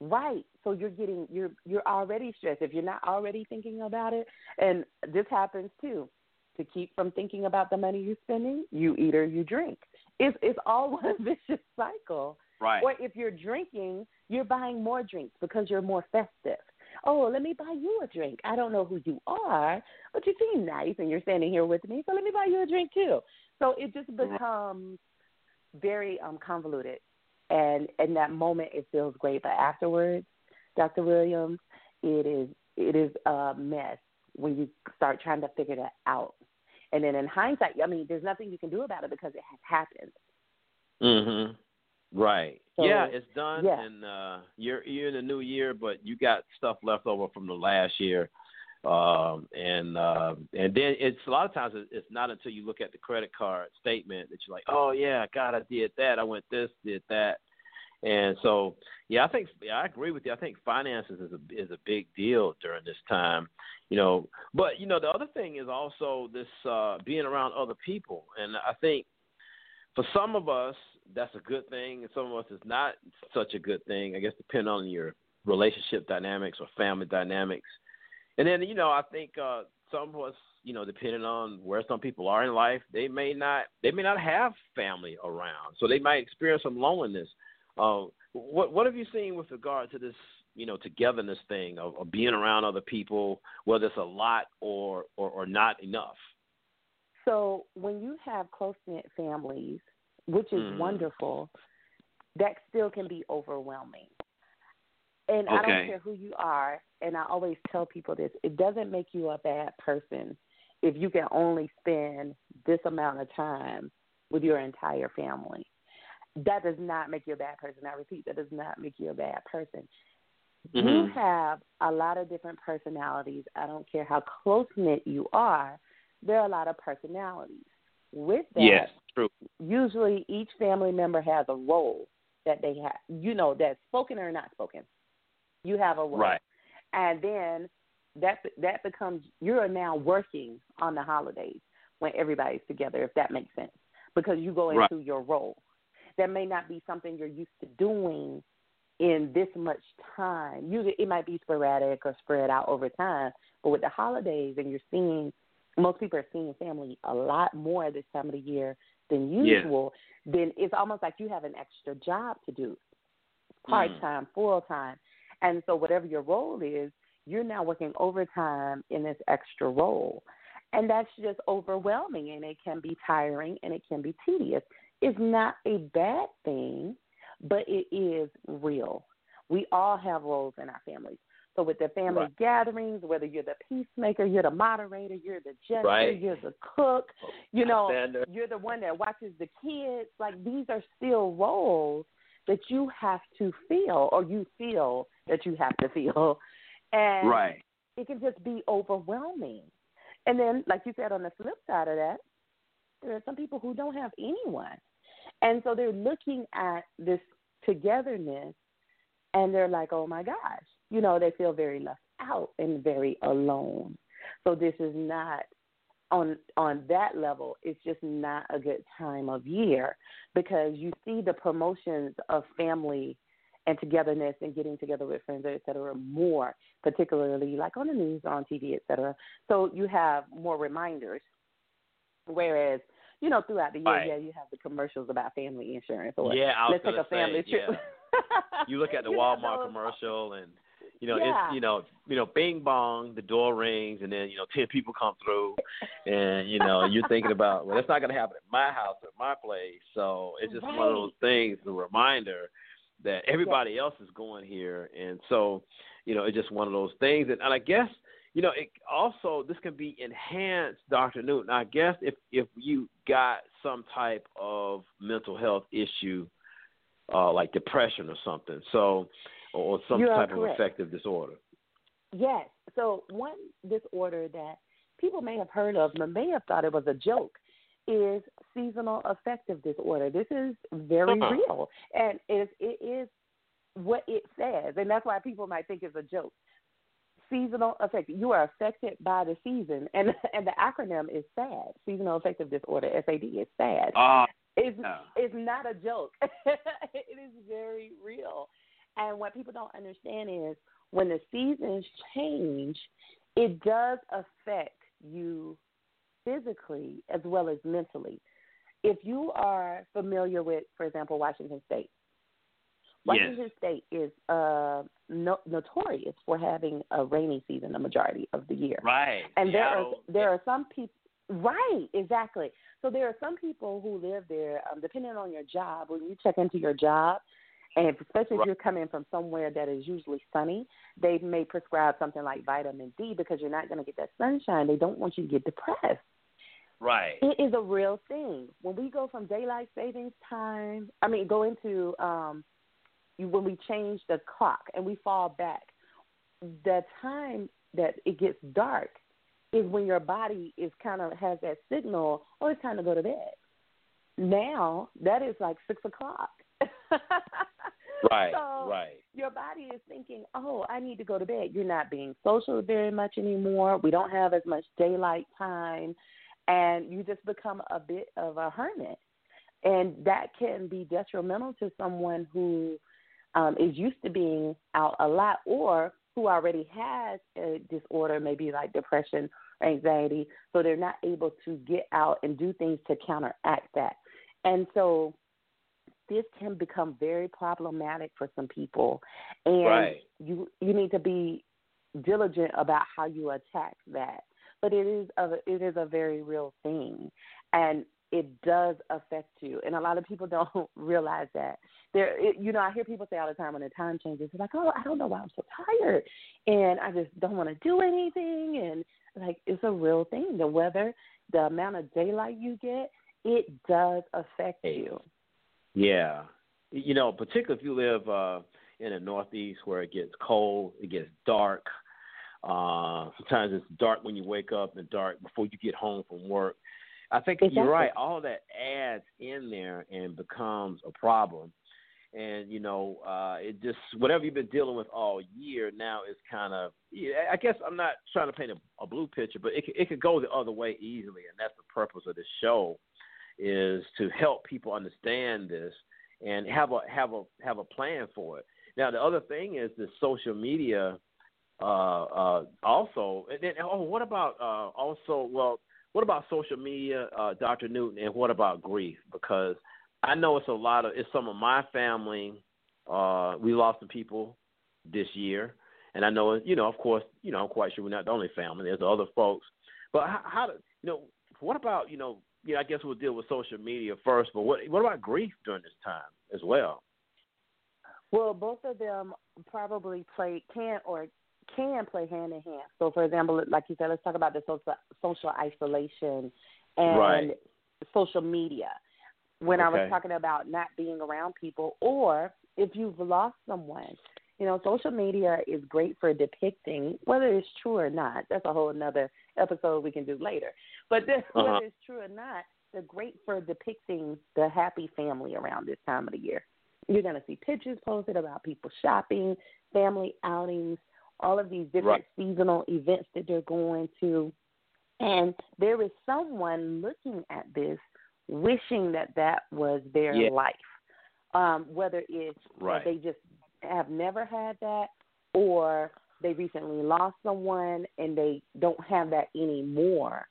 Right. So you're getting you're you're already stressed. If you're not already thinking about it, and this happens too. To keep from thinking about the money you're spending, you eat or you drink. It's it's all [LAUGHS] one vicious cycle. Right. Or if you're drinking, you're buying more drinks because you're more festive. Oh, let me buy you a drink. I don't know who you are, but you seem nice and you're standing here with me, so let me buy you a drink too. So it just becomes very um convoluted and in that moment it feels great but afterwards dr williams it is it is a mess when you start trying to figure that out and then in hindsight i mean there's nothing you can do about it because it has happened Mhm. Right. So, yeah, it's done, yeah. and uh, you're you're in a new year, but you got stuff left over from the last year, um, and uh, and then it's a lot of times it's not until you look at the credit card statement that you're like, oh yeah, God, I did that, I went this, did that, and so yeah, I think yeah, I agree with you. I think finances is a is a big deal during this time, you know. But you know, the other thing is also this uh, being around other people, and I think for some of us that's a good thing, and some of us it's not such a good thing. I guess depending on your relationship dynamics or family dynamics. And then you know I think uh, some of us, you know, depending on where some people are in life, they may not they may not have family around, so they might experience some loneliness. Uh, what what have you seen with regard to this, you know, togetherness thing of, of being around other people, whether it's a lot or or, or not enough? So when you have close knit families, which is Mm. wonderful, that still can be overwhelming. And I don't care who you are, and I always tell people this it doesn't make you a bad person if you can only spend this amount of time with your entire family. That does not make you a bad person. I repeat, that does not make you a bad person. You Mhm. have a lot of different personalities. I don't care how close knit you are, there are a lot of personalities. With that, Yes, true. usually each family member has a role that they have, you know, that's spoken or not spoken. You have a role. Right. And then that that becomes you're now working on the holidays when everybody's together, if that makes sense, because you go Right. into your role. That may not be something you're used to doing in this much time. Usually, it might be sporadic or spread out over time. But with the holidays, and you're seeing most people are seeing family a lot more this time of the year than Yeah. usual. Then it's almost like you have an extra job to do, mm. part time, full time. And so, whatever your role is, you're now working overtime in this extra role. And that's just overwhelming and it can be tiring and it can be tedious. It's not a bad thing, but it is real. We all have roles in our families. So, with the family Right. gatherings, whether you're the peacemaker, you're the moderator, you're the jester, Right. you're the cook, you know, you're the one that watches the kids. Like these are still roles that you have to feel, or you feel that you have to feel, [LAUGHS] and Right. it can just be overwhelming. And then, like you said, on the flip side of that, there are some people who don't have anyone, and so they're looking at this togetherness, and they're like, "Oh my gosh," you know, they feel very left out and very alone. So this is not on on that level it's just not a good time of year because you see the promotions of family and togetherness and getting together with friends et cetera more particularly like on the news on tv et cetera so you have more reminders whereas you know throughout the year Right. yeah you have the commercials about family insurance or Yeah, let's take gonna a family say, trip yeah. You look at [LAUGHS] the Walmart commercial, and you know Yeah. it's you know you know Bing Bong, the door rings, and then you know ten [LAUGHS] people come through, and you know you're thinking about well that's not going to happen at my house or my place. So it's just one of those things, a reminder that everybody else is going here, and so you know it's just one of those things, and, and I guess. You know, it also this can be enhanced, Doctor Newton. I guess if if you got some type of mental health issue, uh, like depression or something. So, or some You are type correct. of affective disorder. Yes. So one disorder that people may have heard of, but may have thought it was a joke, is seasonal affective disorder. This is very Huh. real, and it, it is what it says, and that's why people might think it's a joke. Seasonal affective. You are affected by the season, and [LAUGHS] and the acronym is SAD. Seasonal affective disorder. SAD is SAD. Ah, It's yeah. it's not a joke. [LAUGHS] it is very real. And what people don't understand is when the seasons change, it does affect you physically as well as mentally. If you are familiar with, for example, Washington State, Yes. Washington State is uh, no, notorious for having a rainy season the majority of the year. Right. And there are Seattle. there are some people right, exactly. So there are some people who live there, um, depending on your job, when you check into your job and especially if you're coming from somewhere that is usually sunny, they may prescribe something like vitamin D because you're not going to get that sunshine. They don't want you to get depressed. Right. It is a real thing. When we go from daylight savings time, I mean, go into um, when we change the clock and we fall back, the time that it gets dark is when your body is kind of has that signal, oh, it's time to go to bed. Now that is like six o'clock. [LAUGHS] Right. So, right. Your body is thinking, oh, I need to go to bed. You're not being social very much anymore. We don't have as much daylight time. And you just become a bit of a hermit. And that can be detrimental to someone who um, is used to being out a lot or who already has a disorder, maybe like depression or anxiety, so they're not able to get out and do things to counteract that. And so this can become very problematic for some people, and Right. you you need to be diligent about how you attack that. But it is a it is a very real thing, and it does affect you. And a lot of people [LAUGHS] don't realize that. There, it, you know, I hear people say all the time when the time changes, like, oh, I don't know why I'm so tired, and I just don't want to do anything, and like it's a real thing. The weather, the amount of daylight you get, it does affect you. Yeah. You know, particularly if you live uh in the northeast where it gets cold, it gets dark. Uh sometimes it's dark when you wake up and dark before you get home from work. I think Exactly. you're right. All that adds in there and becomes a problem. And you know, uh it just whatever you've been dealing with all year now is kind of. I guess I'm not trying to paint a, a blue picture, but it could, it could go the other way easily, and that's the purpose of this show, is to help people understand this and have a have a have a plan for it. Now the other thing is the social media uh uh also and then oh what about uh also well what about social media uh Dr. Newton and what about grief? Because I know it's a lot of it's some of my family uh we lost some people this year. And I know you know of course you know I'm quite sure we're not the only family. There's other folks. But how, how do you know what about you know yeah I guess we'll deal with social media first but what what about grief during this time as well? Well, both of them probably play can or can play hand in hand. So, for example, like you said, let's talk about the social social isolation and Right. social media. When I was talking about not being around people, or if you've lost someone, you know, social media is great for depicting whether it's true or not. That's a whole another episode we can do later. But this, Uh-huh. whether it's true or not, they're great for depicting the happy family around this time of the year. You're going to see pictures posted about people shopping, family outings, all of these different Right. seasonal events that they're going to. And there is someone looking at this wishing that that was their Yeah. life. Um, whether it's Right. they just have never had that or they recently lost someone and they don't have that anymore.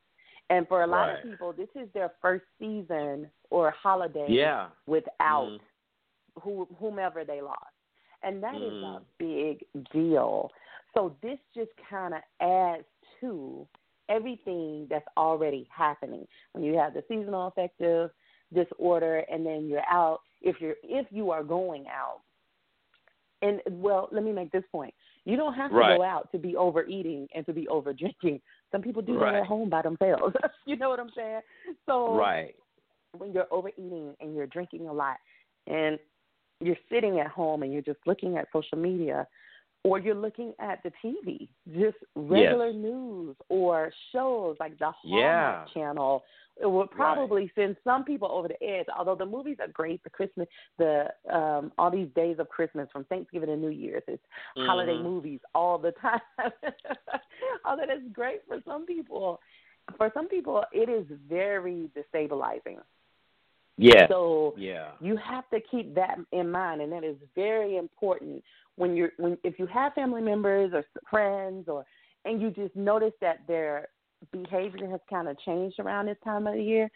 And for a lot Right. of people, this is their first season or holiday Yeah. without Mhm. who, whomever they lost. And that is a Mhm. big deal. So this just kind of adds to everything that's already happening. When you have the seasonal affective disorder and then you're out, if you're if you are going out, and well, let me make this point. You don't have to Right. go out to be overeating and to be over drinking. Some people do that at home by themselves. [LAUGHS] you know what I'm saying? So Right. when you're overeating and you're drinking a lot and you're sitting at home and you're just looking at social media or you're looking at the TV, just regular news or shows like the Hallmark Yeah. channel, it would probably send some people over the edge. Although the movies are great, the Christmas, the um, all these days of Christmas from Thanksgiving to New Year's, it's holiday Mhm. movies all the time. [LAUGHS] Although that's great for some people, for some people it is very destabilizing. Yeah. So yeah. you have to keep that in mind, and that is very important when you're when if you have family members or friends or and you just notice that their behavior has kind of changed around this time of the year.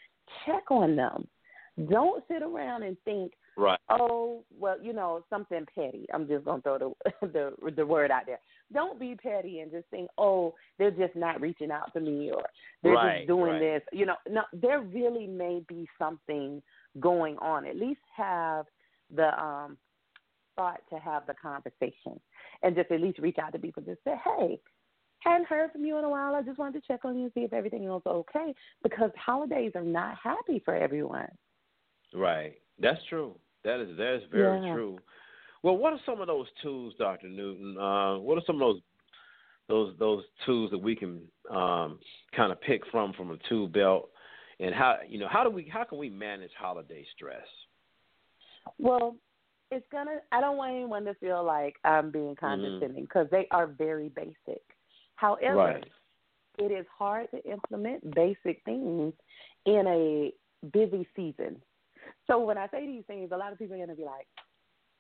Check on them. Don't sit around and think, Right. oh, well, you know, something petty. I'm just gonna throw the [LAUGHS] the the word out there. Don't be petty and just think, oh, they're just not reaching out to me or they're Right, just doing right. this. You know, no, there really may be something going on. At least have the um thought to have the conversation and just at least reach out to people. Just say, hey. Hadn't heard from you in a while. I just wanted to check on you and see if everything else okay because holidays are not happy for everyone. Right. That's true. That is that is very Yeah. true. Well, what are some of those tools, Doctor Newton? Uh, what are some of those those those tools that we can um, kind of pick from from a tool belt, and how you know how do we how can we manage holiday stress? Well, it's gonna. I don't want anyone to feel like I'm Mm-hmm. being condescending because they are very basic. However, Right. it is hard to implement basic things in a busy season. So when I say these things, a lot of people are gonna be like,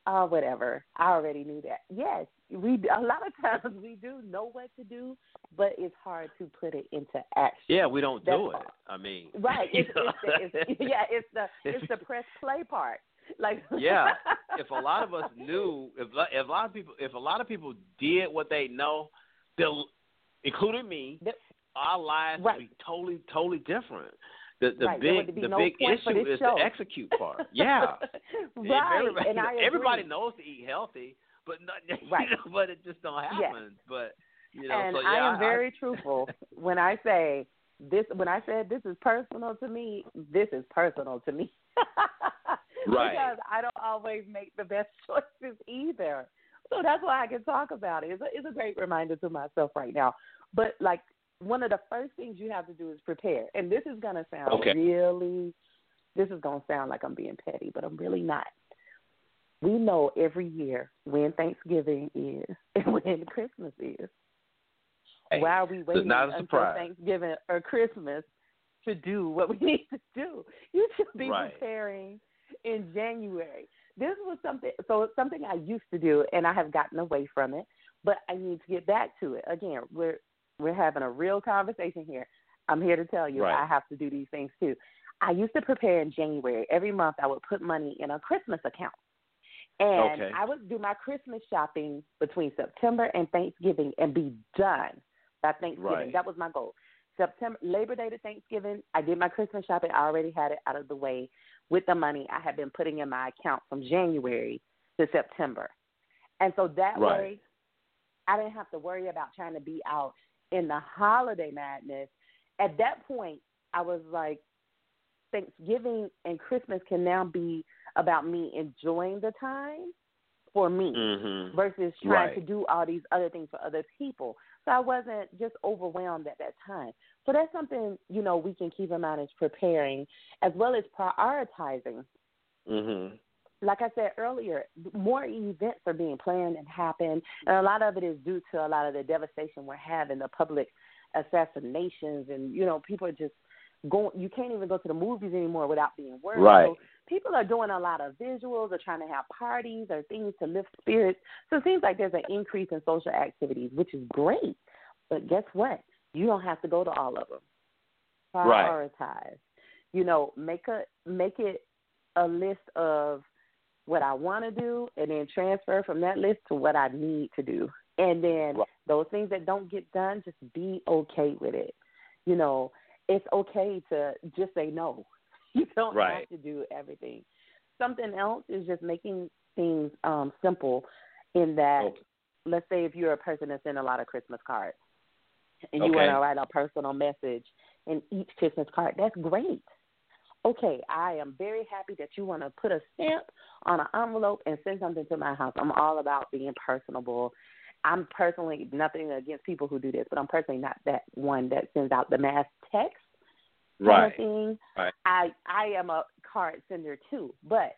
oh, whatever. I already knew that. Yes, we a lot of [LAUGHS] times we do know what to do, but it's hard to put it into action. Yeah, we don't That's do it. all. I mean, Right. [LAUGHS] It's, it's, the, it's [LAUGHS] yeah. It's the it's the press play part. Like yeah, [LAUGHS] if a lot of us knew, if if a lot of people, if a lot of people did what they know, they'll, including me, our lives Right. would be totally, totally different. The the Right, big the no big issue is show. the execute part. [LAUGHS] Yeah, right. everybody, and I agree. everybody knows to eat healthy, but not, [LAUGHS] Right. you know, but it just don't happen. Yes. But you know, and so yeah, I am very truthful when I say this. When I said this is personal to me, this is personal to me. Right. Because I don't always make the best [LAUGHS] choices either. So that's why I can talk about it. It's a, it's a great reminder to myself right now. But like one of the first things you have to do is prepare. And this is gonna sound Okay. really. This is gonna sound like I'm being petty, but I'm really not. We know every year when Thanksgiving is [LAUGHS] and when Christmas is. Hey, Why are we it's waiting not a until surprise. Thanksgiving or Christmas to do what we [LAUGHS] need to do? You should be Right. preparing in January. This was something so it's something I used to do and I have gotten away from it, but I need to get back to it. Again, we're we're having a real conversation here. I'm here to tell you Right. I have to do these things too. I used to prepare in January. Every month I would put money in a Christmas account. And Okay. I would do my Christmas shopping between September and Thanksgiving and be done by Thanksgiving. Right. That was my goal. September Labor Day to Thanksgiving, I did my Christmas shopping. I already had it out of the way with the money I had been putting in my account from January to September. And so that Right. way I didn't have to worry about trying to be out in the holiday madness. At that point, I was like, Thanksgiving and Christmas can now be about me enjoying the time for me Mhm. versus trying Right. to do all these other things for other people. So I wasn't just overwhelmed at that time. So that's something, you know, we can keep in mind as preparing as well as prioritizing Mhm. like I said earlier, more events are being planned and happen, and a lot of it is due to a lot of the devastation we're having, the public assassinations, and you know, people are just going. You can't even go to the movies anymore without being worried. Right. So people are doing a lot of visuals, or trying to have parties or things to lift spirits. So it seems like there's an increase in social activities, which is great. But guess what? You don't have to go to all of them. Right. Prioritize. You know, make a make it a list of what I want to do, and then transfer from that list to what I need to do. And then those things that don't get done, just be okay with it. You know, it's okay to just say no. [LAUGHS] You don't Right. have to do everything. Something else is just making things um, simple. In that, let's say if you're a person that's in a lot of Christmas cards, and you Okay. want to write a personal message in each Christmas card, that's great. Okay, I am very happy that you want to put a stamp on an envelope and send something to my house. I'm all about being personable. I'm personally nothing against people who do this, but I'm personally not that one that sends out the mass text kind Right. of thing. Right. I I am a card sender too, but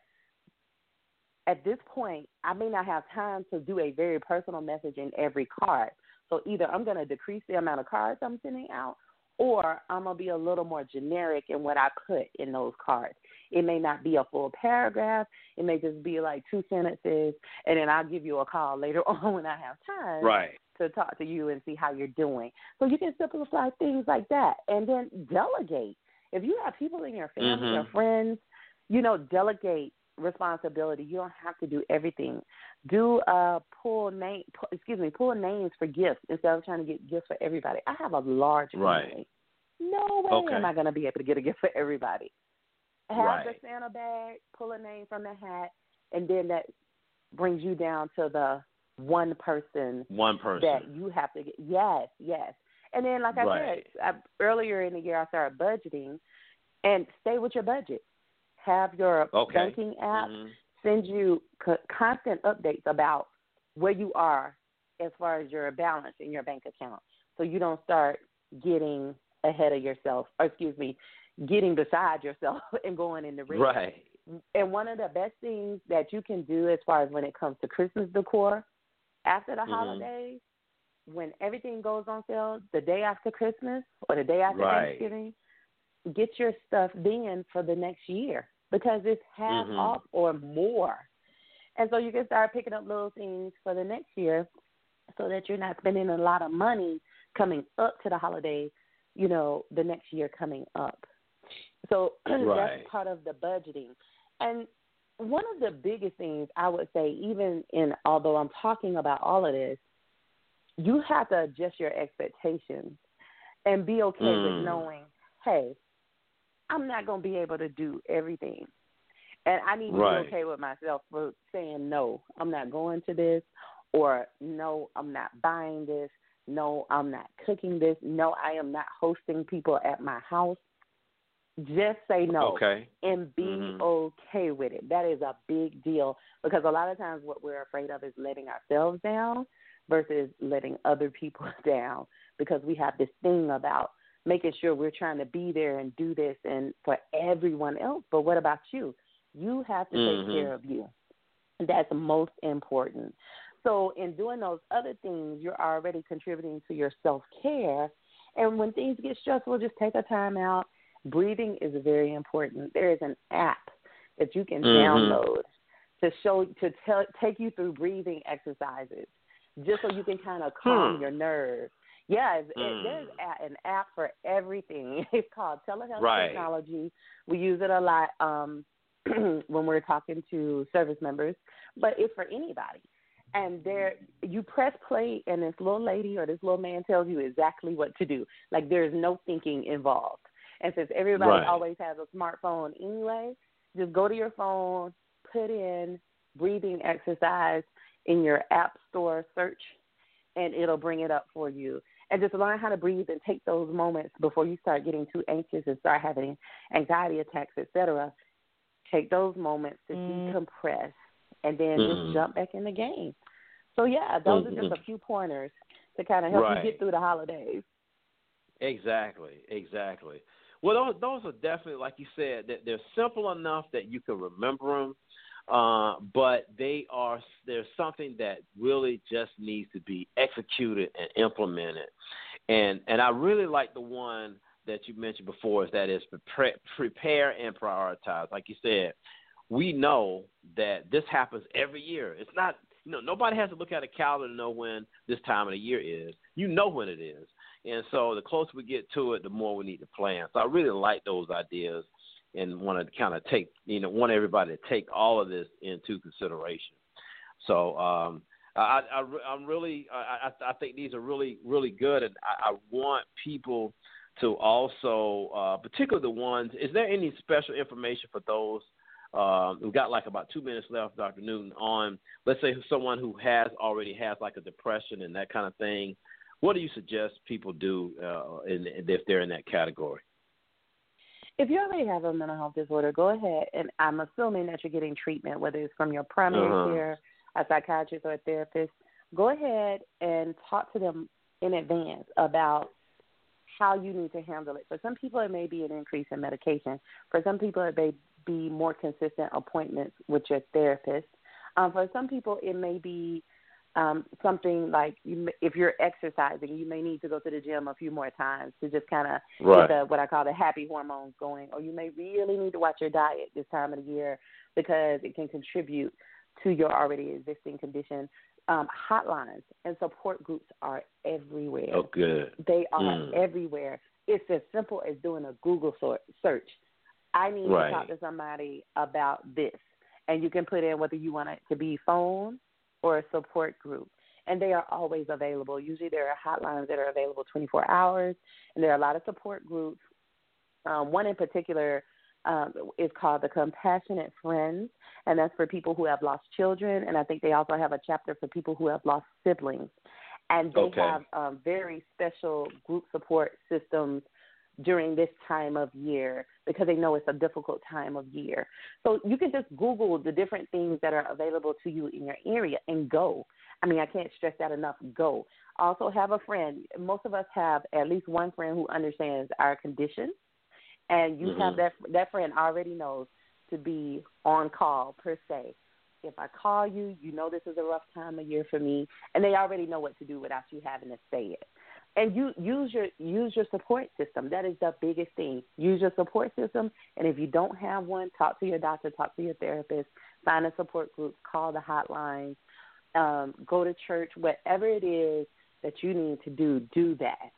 at this point, I may not have time to do a very personal message in every card. So either I'm going to decrease the amount of cards I'm sending out, or I'm going to be a little more generic in what I put in those cards. It may not be a full paragraph. It may just be like two sentences, and then I'll give you a call later [LAUGHS] on when I have time Right. to talk to you and see how you're doing. So you can simplify things like that and then delegate. If you have people in your family or Mhm. friends, you know, delegate responsibility. You don't have to do everything. Do uh pull name pu- excuse me, pull names for gifts instead of trying to get gifts for everybody. I have a large family. Right. No way Okay. am I going to be able to get a gift for everybody. Have Right. the Santa bag, pull a name from the hat, and then that brings you down to the one person One person. that you have to get. Yes, yes. And then, like I Right. said, I, earlier in the year, I started budgeting, and stay with your budget. Have your Okay. banking app Mhm. send you co- constant updates about where you are as far as your balance in your bank account, so you don't start getting ahead of yourself, or excuse me, getting beside yourself [LAUGHS] and going in the red. Right. And one of the best things that you can do as far as when it comes to Christmas decor, after the Mhm. holidays, when everything goes on sale, the day after Christmas or the day after Right. Thanksgiving, get your stuff then for the next year because it's half Mhm. off or more. And so you can start picking up little things for the next year so that you're not spending a lot of money coming up to the holiday, you know, the next year coming up. So [CLEARS THROAT] right. that's part of the budgeting. And one of the biggest things I would say, even in although I'm talking about all of this, you have to adjust your expectations and be okay mm. with knowing, hey, I'm not going to be able to do everything. And I need to right. be okay with myself for saying, no, I'm not going to this, or no, I'm not buying this, no, I'm not cooking this, no, I am not hosting people at my house. Just say no okay. and be mm-hmm. okay with it. That is a big deal because a lot of times what we're afraid of is letting ourselves down versus letting other people [LAUGHS] down because we have this thing about making sure we're trying to be there and do this and for everyone else. But what about you? You have to mm-hmm. take care of you. That's most important. So, in doing those other things, you're already contributing to your self care. And when things get stressful, just take a time out. Breathing is very important. There is an app that you can mm-hmm. download to show to tell, take you through breathing exercises, just so you can kind of calm hmm. your nerves. Yeah, mm. it, there's a, an app for everything. [LAUGHS] It's called telehealth right. technology. We use it a lot um, [CLEARS THROAT] when we're talking to service members, but it's for anybody. And there, you press play, and this little lady or this little man tells you exactly what to do. Like there's no thinking involved. And since everybody right. always has a smartphone anyway, just go to your phone, put in breathing exercise in your app store search, and it'll bring it up for you. And just learn how to breathe and take those moments before you start getting too anxious and start having anxiety attacks, etc. Take those moments to mm. decompress and then mm-hmm. just jump back in the game. So yeah, those mm-hmm. are just a few pointers to kind of help right. you get through the holidays. Exactly, exactly. Well, those, those are definitely, like you said, that they're simple enough that you can remember them, uh, but they are there's something that really just needs to be executed and implemented. And and I really like the one that you mentioned before is that is prepare, prepare and prioritize. Like you said, we know that this happens every year. It's not you know nobody has to look at a calendar to know when this time of the year is. You know when it is, and so the closer we get to it, the more we need to plan. So I really like those ideas and want to kind of take you know want everybody to take all of this into consideration. So um, I, I I'm really I, I think these are really really good, and I, I want people to also, uh, particularly the ones. Is there any special information for those? Uh, we've got like about two minutes left, Dr. Newton. On let's say someone who has already has like a depression and that kind of thing. What do you suggest people do uh, in, if they're in that category? If you already have a mental health disorder, go ahead and I'm assuming that you're getting treatment, whether it's from your primary uh-huh. care, a psychiatrist, or a therapist. Go ahead and talk to them in advance about how you need to handle it. For some people, it may be an increase in medication. For some people, it may be more consistent appointments with your therapist. Um, for some people, it may be um, something like you, if you're exercising, you may need to go to the gym a few more times to just kind of right. get the, what I call the happy hormones going. Or you may really need to watch your diet this time of the year because it can contribute to your already existing condition. Um, hotlines and support groups are everywhere. Oh, good. They are mm. everywhere. It's as simple as doing a Google search. I need right. to talk to somebody about this. And you can put in whether you want it to be phone or a support group. And they are always available. Usually there are hotlines that are available 24 hours, and there are a lot of support groups. Um, one in particular um, is called the Compassionate Friends, and that's for people who have lost children. And I think they also have a chapter for people who have lost siblings. And they okay. have um, very special group support systems during this time of year because they know it's a difficult time of year. So you can just Google the different things that are available to you in your area and go. I mean, I can't stress that enough. Go. Also, have a friend. Most of us have at least one friend who understands our condition, and you mm-hmm. have that that friend already knows to be on call per se. If I call you, you know this is a rough time of year for me, and they already know what to do without you having to say it and you use your use your support system. That is the biggest thing. Use your support system, and if you don't have one, talk to your doctor, talk to your therapist, find a support group, call the hotline, um, go to church, whatever it is that you need to do, do that.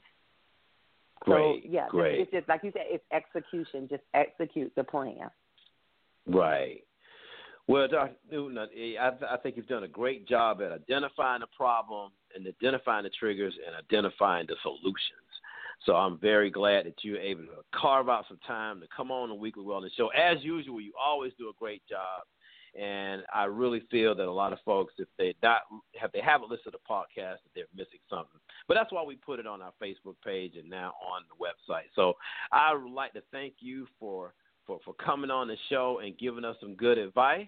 Great. So yeah, great. it's just like you said, it's execution. Just execute the plan. Right. Well, Dr. Newton, I, I think you've done a great job at identifying the problem and identifying the triggers and identifying the solutions. So I'm very glad that you're able to carve out some time to come on the Weekly Wellness Show. As usual, you always do a great job. And I really feel that a lot of folks, if they not have they haven't listened to the podcast, that they're missing something. But that's why we put it on our Facebook page and now on the website. So I would like to thank you for for, for coming on the show and giving us some good advice.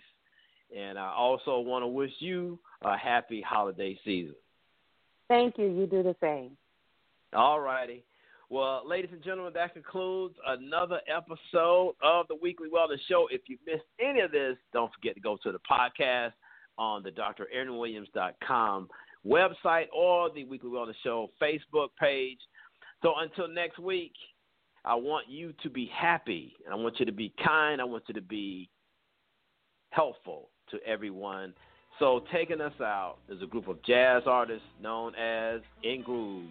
And I also want to wish you a happy holiday season. Thank you. You do the same. All righty. Well, ladies and gentlemen, that concludes another episode of the Weekly Wellness Show. If you missed any of this, don't forget to go to the podcast on the draaronwilliams.com website or the Weekly Wellness Show Facebook page. So until next week, I want you to be happy. and I want you to be kind. I want you to be helpful to everyone. So taking us out is a group of jazz artists known as In Groove.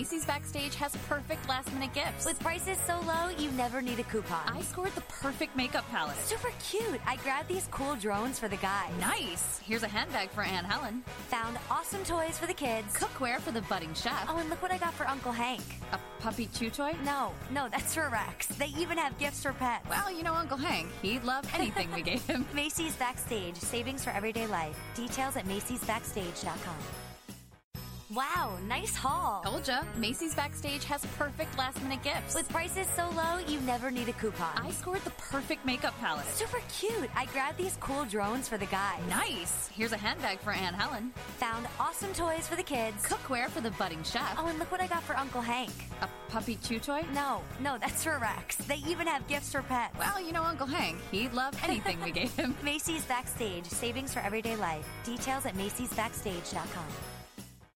Macy's Backstage has perfect last minute gifts. With prices so low, you never need a coupon. I scored the perfect makeup palette. Super cute. I grabbed these cool drones for the guys. Nice. Here's a handbag for Aunt Helen. Found awesome toys for the kids. Cookware for the budding chef. Oh, and look what I got for Uncle Hank. A puppy chew toy? No, no, that's for Rex. They even have gifts for pets. Well, you know Uncle Hank. He'd love anything we gave him. [LAUGHS] Macy's Backstage. Savings for everyday life. Details at macy'sbackstage.com. Wow, nice haul. Told ya, Macy's Backstage has perfect last minute gifts. With prices so low, you never need a coupon. I scored the perfect makeup palette. Super cute. I grabbed these cool drones for the guys. Nice. Here's a handbag for Aunt Helen. Found awesome toys for the kids. Cookware for the budding chef. Oh, and look what I got for Uncle Hank. A puppy chew toy? No, no, that's for Rex. They even have gifts for pets. Well, you know Uncle Hank. He'd love anything we gave him. [LAUGHS] Macy's Backstage. Savings for everyday life. Details at macy'sbackstage.com.